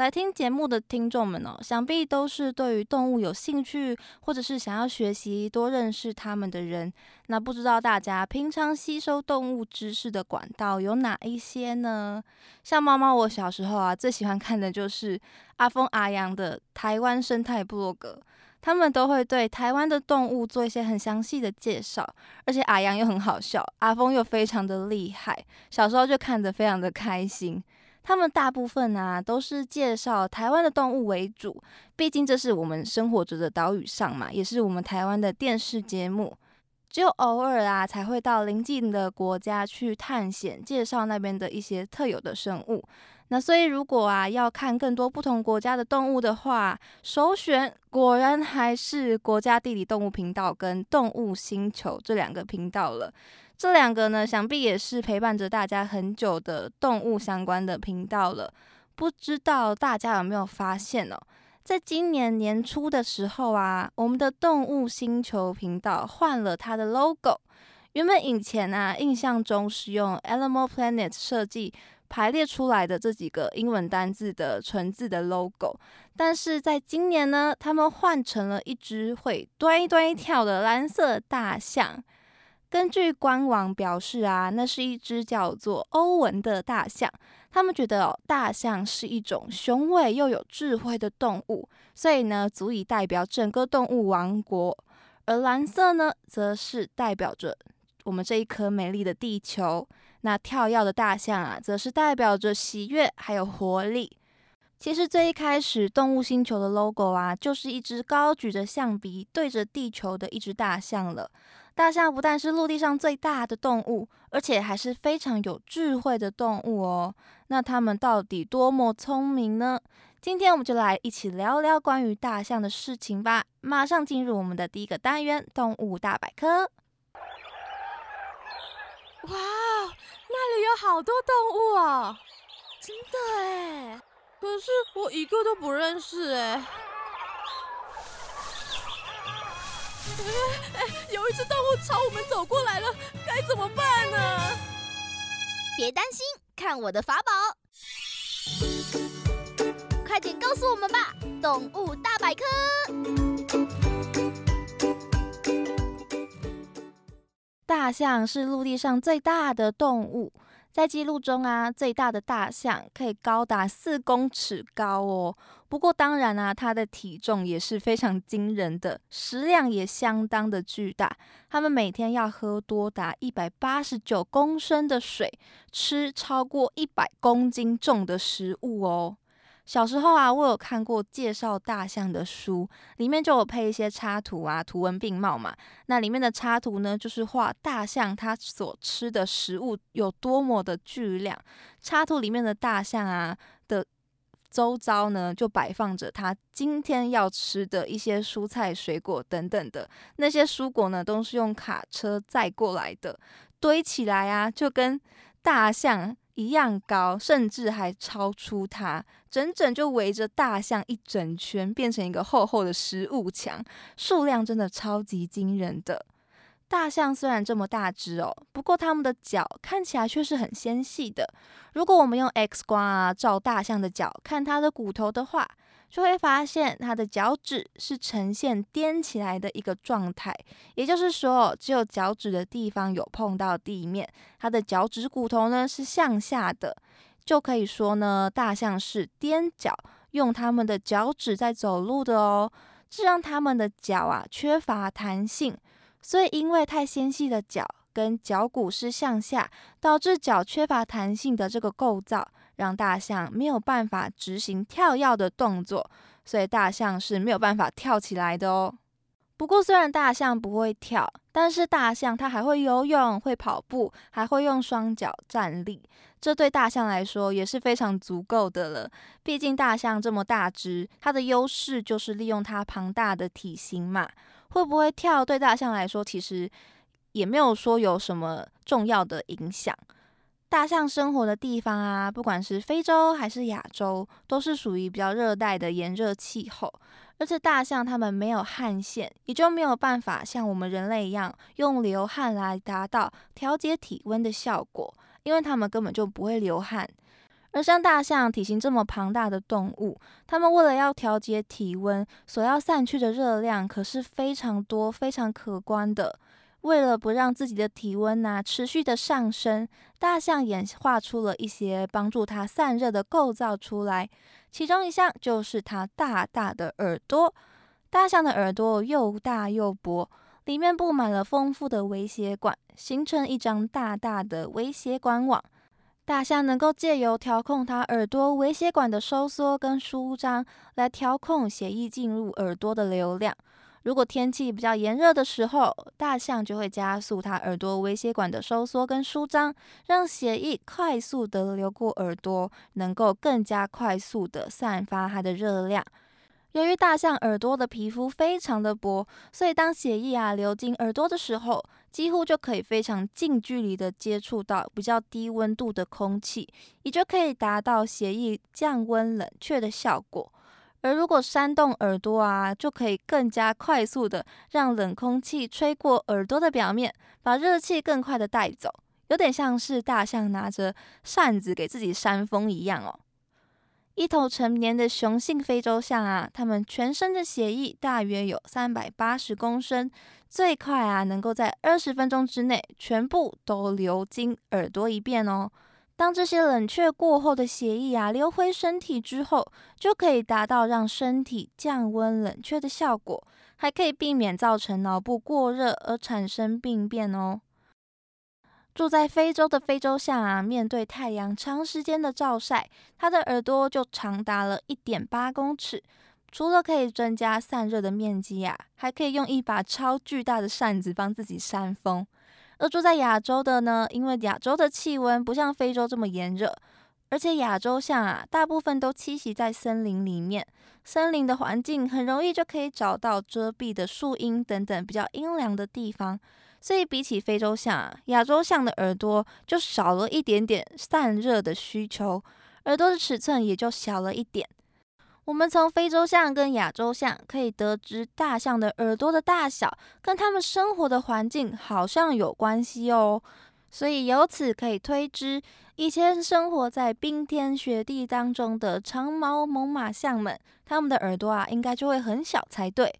来听节目的听众们哦，想必都是对于动物有兴趣，或者是想要学习多认识它们的人。那不知道大家平常吸收动物知识的管道有哪一些呢？像猫猫，我小时候啊最喜欢看的就是阿峰阿阳的台湾生态部落格，他们都会对台湾的动物做一些很详细的介绍，而且阿阳又很好笑，阿峰又非常的厉害，小时候就看得非常的开心。他们大部分啊都是介绍台湾的动物为主，毕竟这是我们生活着的岛屿上嘛，也是我们台湾的电视节目。只有偶尔啊才会到邻近的国家去探险，介绍那边的一些特有的生物。那所以如果啊要看更多不同国家的动物的话，首选果然还是国家地理动物频道跟动物星球这两个频道了。这两个呢，想必也是陪伴着大家很久的动物相关的频道了。不知道大家有没有发现哦，在今年年初的时候啊，我们的动物星球频道换了它的 logo。原本以前啊，印象中是用 Animal Planet 设计排列出来的这几个英文单字的纯字的 logo，但是在今年呢，他们换成了一只会端一端一跳的蓝色大象。根据官网表示啊，那是一只叫做欧文的大象。他们觉得哦大象是一种雄伟又有智慧的动物，所以呢，足以代表整个动物王国。而蓝色呢，则是代表着我们这一颗美丽的地球。那跳跃的大象啊，则是代表着喜悦还有活力。其实最一开始，动物星球的 logo 啊，就是一只高举着象鼻对着地球的一只大象了。大象不但是陆地上最大的动物，而且还是非常有智慧的动物哦。那它们到底多么聪明呢？今天我们就来一起聊聊关于大象的事情吧。马上进入我们的第一个单元——动物大百科。哇，那里有好多动物哦！真的哎，可是我一个都不认识哎。哎，有一只动物朝我们走过来了，该怎么办呢？别担心，看我的法宝！快点告诉我们吧，动物大百科。大象是陆地上最大的动物。在记录中啊，最大的大象可以高达四公尺高哦。不过当然啊，它的体重也是非常惊人的，食量也相当的巨大。它们每天要喝多达一百八十九公升的水，吃超过一百公斤重的食物哦。小时候啊，我有看过介绍大象的书，里面就有配一些插图啊，图文并茂嘛。那里面的插图呢，就是画大象它所吃的食物有多么的巨量。插图里面的大象啊的周遭呢，就摆放着它今天要吃的一些蔬菜、水果等等的。那些蔬果呢，都是用卡车载过来的，堆起来啊，就跟大象。一样高，甚至还超出它，整整就围着大象一整圈，变成一个厚厚的食物墙，数量真的超级惊人的。大象虽然这么大只哦，不过它们的脚看起来却是很纤细的。如果我们用 X 光啊照大象的脚，看它的骨头的话，就会发现它的脚趾是呈现踮起来的一个状态，也就是说，只有脚趾的地方有碰到地面，它的脚趾骨头呢是向下的，就可以说呢，大象是踮脚，用它们的脚趾在走路的哦，这让它们的脚啊缺乏弹性，所以因为太纤细的脚跟脚骨是向下，导致脚缺乏弹性的这个构造，让大象没有办法执行跳跃的动作，所以大象是没有办法跳起来的哦。不过，虽然大象不会跳，但是大象它还会游泳、会跑步，还会用双脚站立。这对大象来说也是非常足够的了。毕竟大象这么大只，它的优势就是利用它庞大的体型嘛。会不会跳对大象来说，其实也没有说有什么重要的影响。大象生活的地方啊，不管是非洲还是亚洲，都是属于比较热带的炎热气候。而且大象它们没有汗腺，也就没有办法像我们人类一样用流汗来达到调节体温的效果，因为它们根本就不会流汗。而像大象体型这么庞大的动物，它们为了要调节体温，所要散去的热量可是非常多、非常可观的。为了不让自己的体温呐持续的上升，大象演化出了一些帮助它散热的构造出来。其中一项就是它大大的耳朵。大象的耳朵又大又薄，里面布满了丰富的微血管，形成一张大大的微血管网。大象能够借由调控它耳朵微血管的收缩跟舒张，来调控血液进入耳朵的流量。如果天气比较炎热的时候，大象就会加速它耳朵微血管的收缩跟舒张，让血液快速的流过耳朵，能够更加快速的散发它的热量。由于大象耳朵的皮肤非常的薄，所以当血液啊流进耳朵的时候，几乎就可以非常近距离的接触到比较低温度的空气，也就可以达到血液降温冷却的效果。而如果扇动耳朵啊，就可以更加快速的让冷空气吹过耳朵的表面，把热气更快的带走，有点像是大象拿着扇子给自己扇风一样哦。一头成年的雄性非洲象啊，它们全身的血液大约有三百八十公升，最快啊能够在二十分钟之内全部都流经耳朵一遍哦。当这些冷却过后的血液啊流回身体之后，就可以达到让身体降温冷却的效果，还可以避免造成脑部过热而产生病变哦。住在非洲的非洲象啊，面对太阳长时间的照晒，它的耳朵就长达了一点八公尺。除了可以增加散热的面积啊，还可以用一把超巨大的扇子帮自己扇风。而住在亚洲的呢，因为亚洲的气温不像非洲这么炎热，而且亚洲象啊，大部分都栖息在森林里面，森林的环境很容易就可以找到遮蔽的树荫等等比较阴凉的地方，所以比起非洲象啊，亚洲象的耳朵就少了一点点散热的需求，耳朵的尺寸也就小了一点。我们从非洲象跟亚洲象可以得知，大象的耳朵的大小跟它们生活的环境好像有关系哦。所以由此可以推知，以前生活在冰天雪地当中的长毛猛犸象们，它们的耳朵啊应该就会很小才对。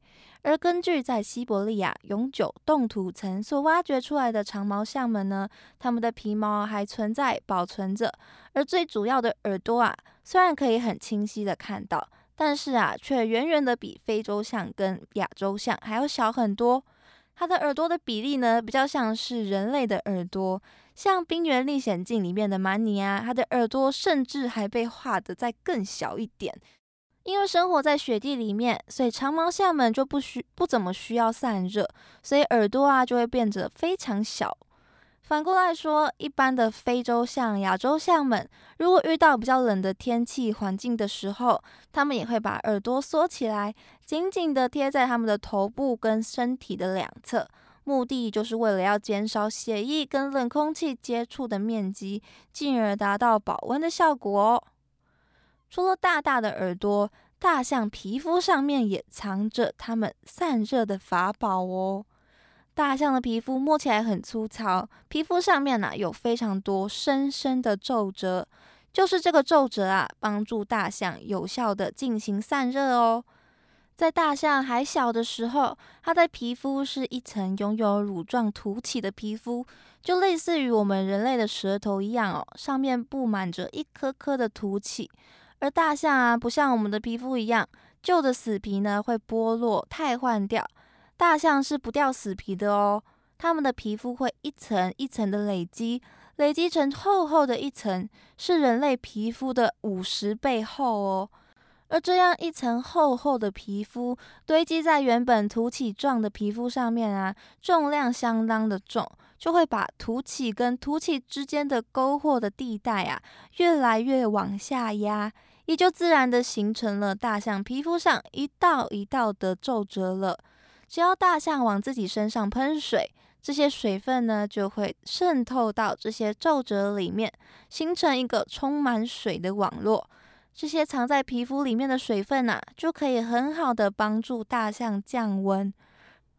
而根据在西伯利亚永久冻土层所挖掘出来的长毛象们呢，它们的皮毛还存在保存着，而最主要的耳朵啊，虽然可以很清晰的看到，但是啊，却远远的比非洲象跟亚洲象还要小很多。它的耳朵的比例呢，比较像是人类的耳朵，像《冰原历险记》里面的蛮尼啊，它的耳朵甚至还被画的再更小一点。因为生活在雪地里面，所以长毛象们就不需不怎么需要散热，所以耳朵啊就会变得非常小。反过来说，一般的非洲象、亚洲象们，如果遇到比较冷的天气环境的时候，它们也会把耳朵缩起来，紧紧的贴在它们的头部跟身体的两侧，目的就是为了要减少血液跟冷空气接触的面积，进而达到保温的效果哦。除了大大的耳朵，大象皮肤上面也藏着它们散热的法宝哦。大象的皮肤摸起来很粗糙，皮肤上面呢有非常多深深的皱褶，就是这个皱褶啊，帮助大象有效的进行散热哦。在大象还小的时候，它的皮肤是一层拥有乳状凸起的皮肤，就类似于我们人类的舌头一样哦，上面布满着一颗颗的凸起。而大象啊，不像我们的皮肤一样，旧的死皮呢会剥落、汰换掉。大象是不掉死皮的哦，它们的皮肤会一层一层的累积，累积成厚厚的一层，是人类皮肤的五十倍厚哦。而这样一层厚厚的皮肤堆积在原本凸起状的皮肤上面啊，重量相当的重，就会把凸起跟凸起之间的沟壑的地带啊，越来越往下压，也就自然的形成了大象皮肤上一道一道的皱褶了。只要大象往自己身上喷水，这些水分呢就会渗透到这些皱褶里面，形成一个充满水的网络。这些藏在皮肤里面的水分呐，就可以很好的帮助大象降温，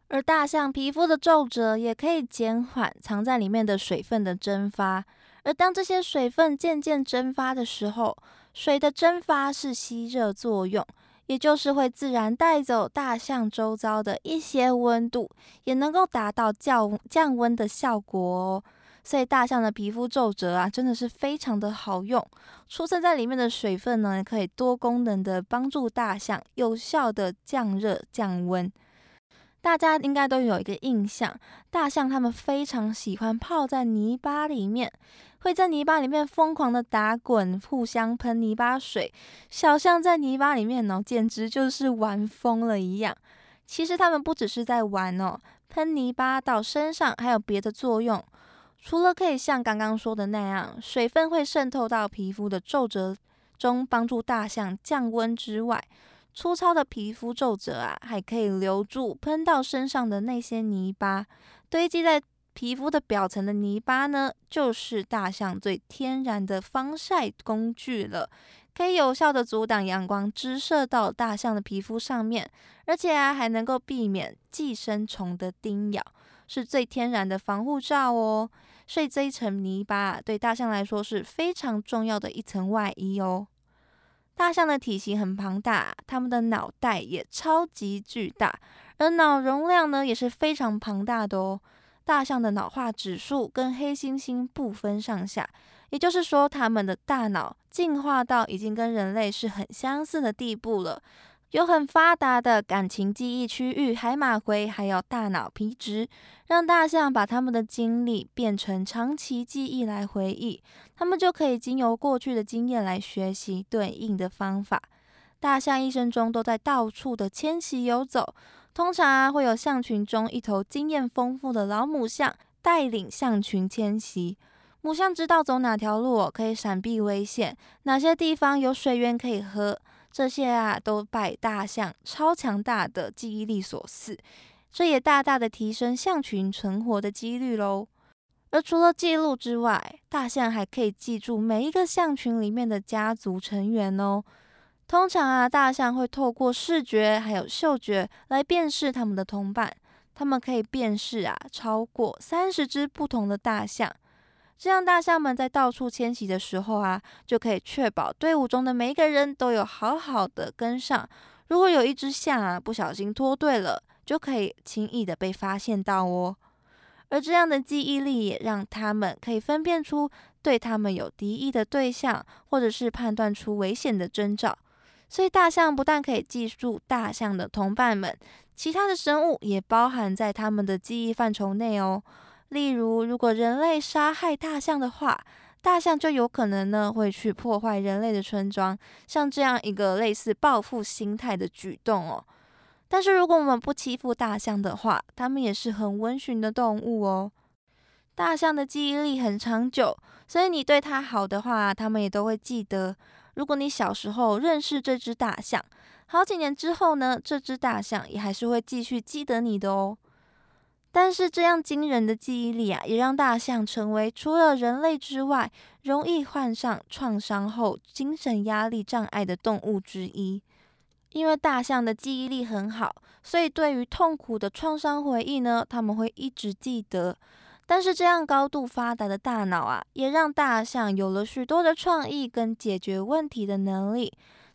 而大象皮肤的皱褶也可以减缓藏在里面的水分的蒸发。而当这些水分渐渐蒸发的时候，水的蒸发是吸热作用，也就是会自然带走大象周遭的一些温度，也能够达到降降温的效果哦。所以大象的皮肤皱褶啊，真的是非常的好用。储存在里面的水分呢，可以多功能的帮助大象有效的降热降温。大家应该都有一个印象，大象它们非常喜欢泡在泥巴里面，会在泥巴里面疯狂的打滚，互相喷泥巴水。小象在泥巴里面呢，简直就是玩疯了一样。其实它们不只是在玩哦，喷泥巴到身上还有别的作用。除了可以像刚刚说的那样，水分会渗透到皮肤的皱褶中，帮助大象降温之外，粗糙的皮肤皱褶啊，还可以留住喷到身上的那些泥巴。堆积在皮肤的表层的泥巴呢，就是大象最天然的防晒工具了，可以有效的阻挡阳光直射到大象的皮肤上面，而且啊，还能够避免寄生虫的叮咬，是最天然的防护罩哦。所以这一层泥巴对大象来说是非常重要的一层外衣哦。大象的体型很庞大，它们的脑袋也超级巨大，而脑容量呢也是非常庞大的哦。大象的脑化指数跟黑猩猩不分上下，也就是说，它们的大脑进化到已经跟人类是很相似的地步了。有很发达的感情记忆区域，海马回，还有大脑皮质，让大象把他们的经历变成长期记忆来回忆，他们就可以经由过去的经验来学习对应的方法。大象一生中都在到处的迁徙游走，通常啊会有象群中一头经验丰富的老母象带领象群迁徙。母象知道走哪条路可以闪避危险，哪些地方有水源可以喝。这些啊，都拜大象超强大的记忆力所赐，这也大大的提升象群存活的几率喽。而除了记录之外，大象还可以记住每一个象群里面的家族成员哦。通常啊，大象会透过视觉还有嗅觉来辨识他们的同伴，他们可以辨识啊超过三十只不同的大象。这样，大象们在到处迁徙的时候啊，就可以确保队伍中的每一个人都有好好的跟上。如果有一只象啊不小心脱队了，就可以轻易的被发现到哦。而这样的记忆力也让他们可以分辨出对他们有敌意的对象，或者是判断出危险的征兆。所以，大象不但可以记住大象的同伴们，其他的生物也包含在他们的记忆范畴内哦。例如，如果人类杀害大象的话，大象就有可能呢会去破坏人类的村庄，像这样一个类似报复心态的举动哦。但是如果我们不欺负大象的话，它们也是很温驯的动物哦。大象的记忆力很长久，所以你对它好的话，它们也都会记得。如果你小时候认识这只大象，好几年之后呢，这只大象也还是会继续记得你的哦。但是这样惊人的记忆力啊，也让大象成为除了人类之外，容易患上创伤后精神压力障碍的动物之一。因为大象的记忆力很好，所以对于痛苦的创伤回忆呢，他们会一直记得。但是这样高度发达的大脑啊，也让大象有了许多的创意跟解决问题的能力。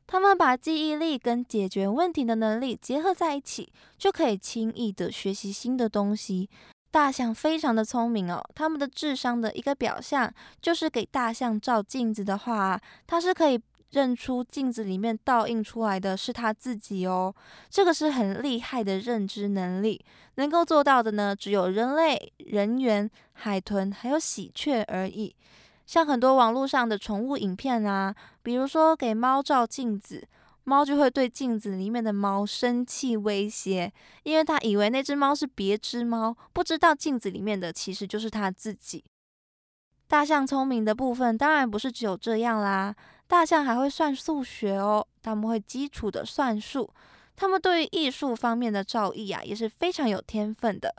他们把记忆力跟解决问题的能力结合在一起，就可以轻易的学习新的东西。大象非常的聪明哦，他们的智商的一个表象就是给大象照镜子的话，它是可以认出镜子里面倒映出来的是它自己哦。这个是很厉害的认知能力，能够做到的呢，只有人类、人猿、海豚还有喜鹊而已。像很多网络上的宠物影片啊，比如说给猫照镜子，猫就会对镜子里面的猫生气威胁，因为它以为那只猫是别只猫，不知道镜子里面的其实就是它自己。大象聪明的部分当然不是只有这样啦，大象还会算数学哦，他们会基础的算术，他们对于艺术方面的造诣啊也是非常有天分的。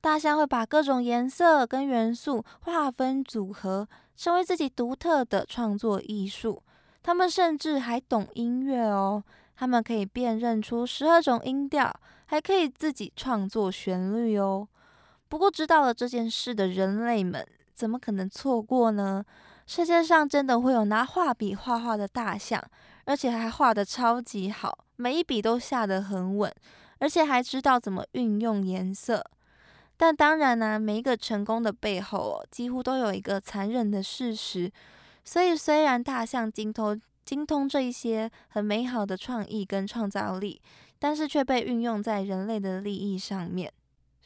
大象会把各种颜色跟元素划分组合。成为自己独特的创作艺术，他们甚至还懂音乐哦。他们可以辨认出十二种音调，还可以自己创作旋律哦。不过，知道了这件事的人类们，怎么可能错过呢？世界上真的会有拿画笔画画的大象，而且还画得超级好，每一笔都下得很稳，而且还知道怎么运用颜色。但当然呢，每一个成功的背后哦，几乎都有一个残忍的事实。所以，虽然大象精通精通这一些很美好的创意跟创造力，但是却被运用在人类的利益上面，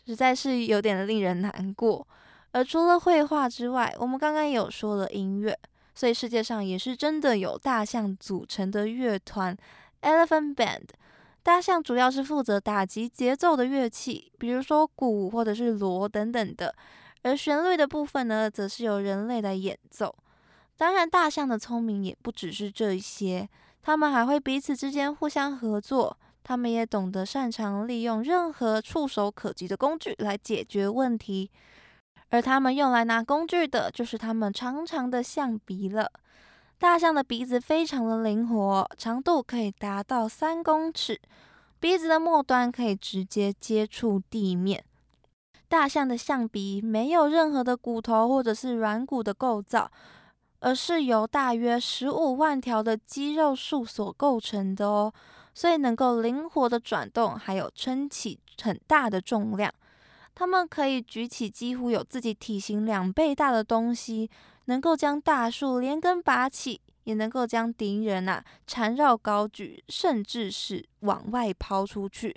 实在是有点令人难过。而除了绘画之外，我们刚刚也有说了音乐，所以世界上也是真的有大象组成的乐团 ——Elephant Band。大象主要是负责打击节奏的乐器，比如说鼓或者是锣等等的，而旋律的部分呢，则是由人类来演奏。当然，大象的聪明也不只是这一些，它们还会彼此之间互相合作，它们也懂得擅长利用任何触手可及的工具来解决问题。而它们用来拿工具的，就是它们长长的象鼻了。大象的鼻子非常的灵活，长度可以达到三公尺，鼻子的末端可以直接接触地面。大象的象鼻没有任何的骨头或者是软骨的构造，而是由大约十五万条的肌肉束所构成的哦，所以能够灵活的转动，还有撑起很大的重量。它们可以举起几乎有自己体型两倍大的东西。能够将大树连根拔起，也能够将敌人啊缠绕高举，甚至是往外抛出去。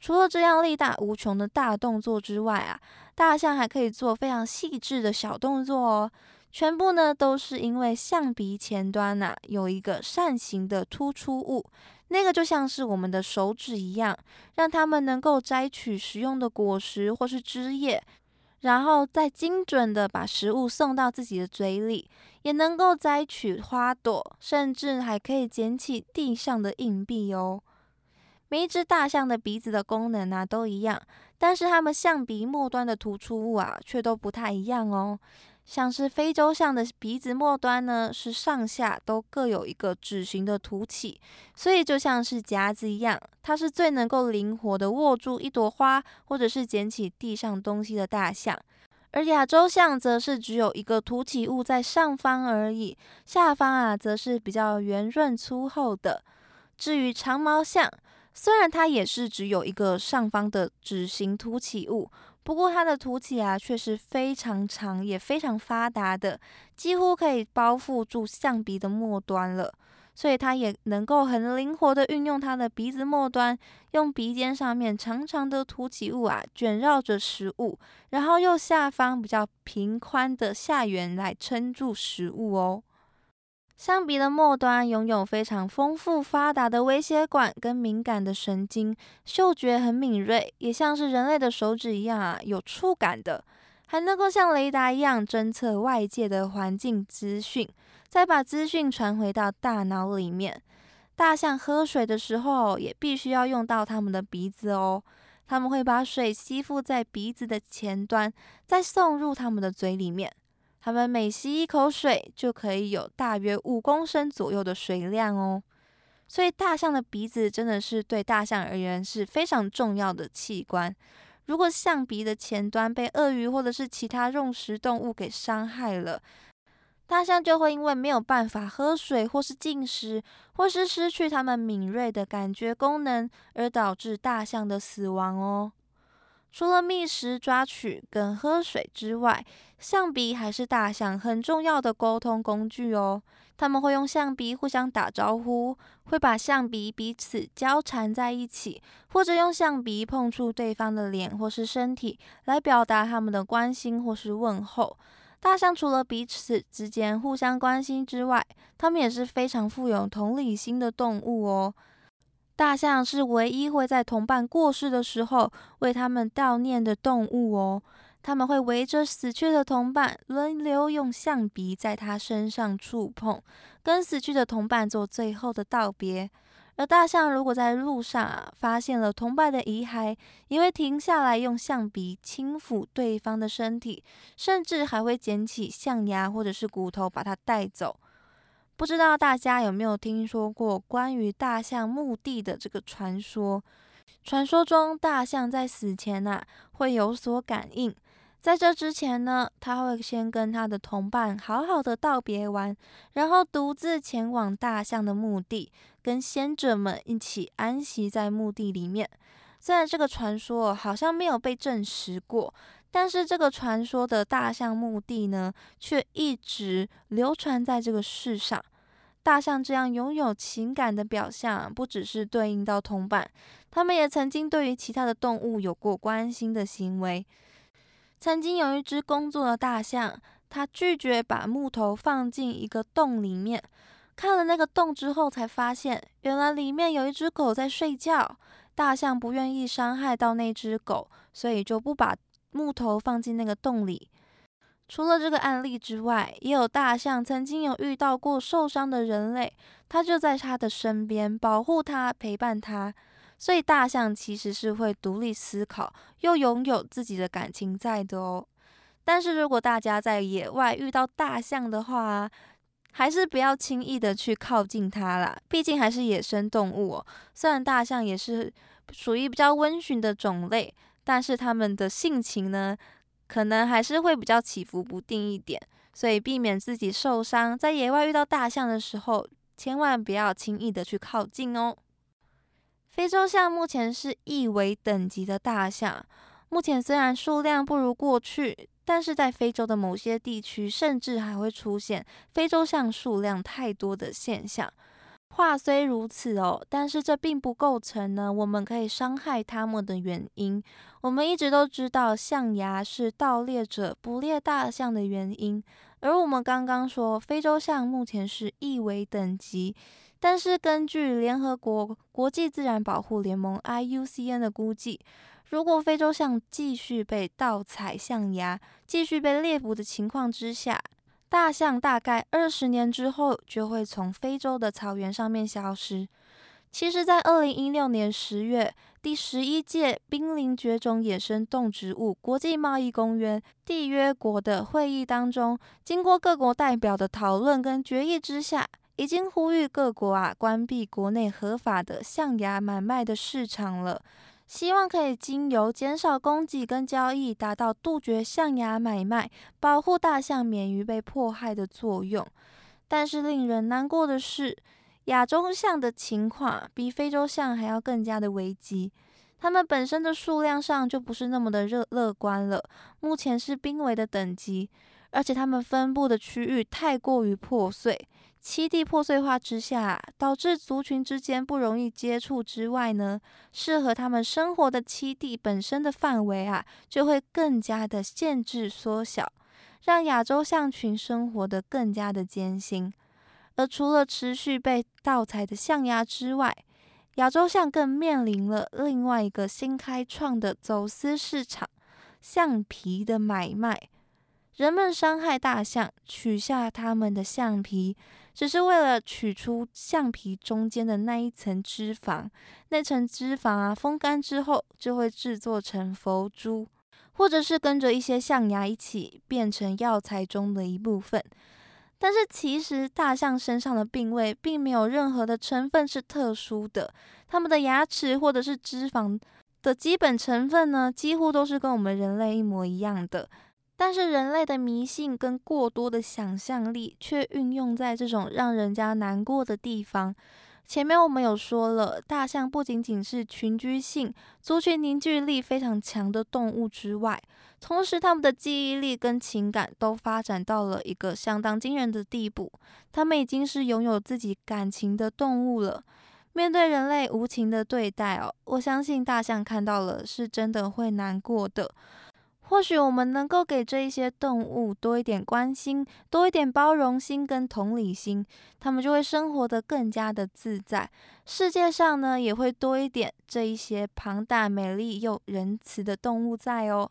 除了这样力大无穷的大动作之外啊，大象还可以做非常细致的小动作哦。全部呢都是因为象鼻前端呐有一个扇形的突出物，那个就像是我们的手指一样，让它们能够摘取食用的果实或是枝叶。然后再精准的把食物送到自己的嘴里，也能够摘取花朵，甚至还可以捡起地上的硬币哦。每一只大象的鼻子的功能啊都一样，但是它们象鼻末端的突出物啊却都不太一样哦。像是非洲象的鼻子末端呢，是上下都各有一个指形的凸起，所以就像是夹子一样，它是最能够灵活的握住一朵花，或者是捡起地上东西的大象。而亚洲象则是只有一个凸起物在上方而已，下方啊则是比较圆润粗厚的。至于长毛象，虽然它也是只有一个上方的指形凸起物。不过它的凸起啊，却是非常长也非常发达的，几乎可以包覆住象鼻的末端了。所以它也能够很灵活的运用它的鼻子末端，用鼻尖上面长长的凸起物啊，卷绕着食物，然后用下方比较平宽的下缘来撑住食物哦。象鼻的末端拥有非常丰富发达的微血管跟敏感的神经，嗅觉很敏锐，也像是人类的手指一样啊，有触感的，还能够像雷达一样侦测外界的环境资讯，再把资讯传回到大脑里面。大象喝水的时候也必须要用到它们的鼻子哦，他们会把水吸附在鼻子的前端，再送入它们的嘴里面。它们每吸一口水，就可以有大约五公升左右的水量哦。所以，大象的鼻子真的是对大象而言是非常重要的器官。如果象鼻的前端被鳄鱼或者是其他肉食动物给伤害了，大象就会因为没有办法喝水，或是进食，或是失去它们敏锐的感觉功能，而导致大象的死亡哦。除了觅食、抓取跟喝水之外，象鼻还是大象很重要的沟通工具哦。他们会用象鼻互相打招呼，会把象鼻彼此交缠在一起，或者用象鼻碰触对方的脸或是身体，来表达他们的关心或是问候。大象除了彼此之间互相关心之外，它们也是非常富有同理心的动物哦。大象是唯一会在同伴过世的时候为他们悼念的动物哦。他们会围着死去的同伴，轮流用象鼻在他身上触碰，跟死去的同伴做最后的道别。而大象如果在路上啊发现了同伴的遗骸，也会停下来用象鼻轻抚对方的身体，甚至还会捡起象牙或者是骨头把它带走。不知道大家有没有听说过关于大象墓地的这个传说？传说中大象在死前呐会有所感应。在这之前呢，他会先跟他的同伴好好的道别完，然后独自前往大象的墓地，跟先者们一起安息在墓地里面。虽然这个传说好像没有被证实过，但是这个传说的大象墓地呢，却一直流传在这个世上。大象这样拥有情感的表象，不只是对应到同伴，他们也曾经对于其他的动物有过关心的行为。曾经有一只工作的大象，它拒绝把木头放进一个洞里面。看了那个洞之后，才发现原来里面有一只狗在睡觉。大象不愿意伤害到那只狗，所以就不把木头放进那个洞里。除了这个案例之外，也有大象曾经有遇到过受伤的人类，它就在它的身边保护它，陪伴它。所以大象其实是会独立思考，又拥有自己的感情在的哦。但是如果大家在野外遇到大象的话，还是不要轻易的去靠近它啦，毕竟还是野生动物哦。虽然大象也是属于比较温驯的种类，但是它们的性情呢，可能还是会比较起伏不定一点。所以避免自己受伤，在野外遇到大象的时候，千万不要轻易的去靠近哦。非洲象目前是一维等级的大象，目前虽然数量不如过去，但是在非洲的某些地区，甚至还会出现非洲象数量太多的现象。话虽如此哦，但是这并不构成呢我们可以伤害它们的原因。我们一直都知道象牙是盗猎者捕猎大象的原因，而我们刚刚说非洲象目前是一维等级。但是根据联合国国际自然保护联盟 IUCN 的估计，如果非洲象继续被盗采象牙、继续被猎捕的情况之下，大象大概二十年之后就会从非洲的草原上面消失。其实，在二零一六年十月，第十一届濒临绝种野生动植物国际贸易公约缔约国的会议当中，经过各国代表的讨论跟决议之下。已经呼吁各国啊关闭国内合法的象牙买卖的市场了，希望可以经由减少供给跟交易，达到杜绝象牙买卖、保护大象免于被迫害的作用。但是令人难过的是，亚洲象的情况比非洲象还要更加的危机，它们本身的数量上就不是那么的乐乐观了，目前是濒危的等级，而且它们分布的区域太过于破碎。栖地破碎化之下，导致族群之间不容易接触之外呢，适合他们生活的栖地本身的范围啊，就会更加的限制缩小，让亚洲象群生活的更加的艰辛。而除了持续被盗采的象牙之外，亚洲象更面临了另外一个新开创的走私市场——象皮的买卖。人们伤害大象，取下它们的象皮。只是为了取出橡皮中间的那一层脂肪，那层脂肪啊，风干之后就会制作成佛珠，或者是跟着一些象牙一起变成药材中的一部分。但是其实大象身上的病位并没有任何的成分是特殊的，它们的牙齿或者是脂肪的基本成分呢，几乎都是跟我们人类一模一样的。但是人类的迷信跟过多的想象力却运用在这种让人家难过的地方。前面我们有说了，大象不仅仅是群居性、族群凝聚力非常强的动物之外，同时它们的记忆力跟情感都发展到了一个相当惊人的地步。它们已经是拥有自己感情的动物了。面对人类无情的对待哦，我相信大象看到了是真的会难过的。或许我们能够给这一些动物多一点关心，多一点包容心跟同理心，它们就会生活得更加的自在。世界上呢，也会多一点这一些庞大、美丽又仁慈的动物在哦。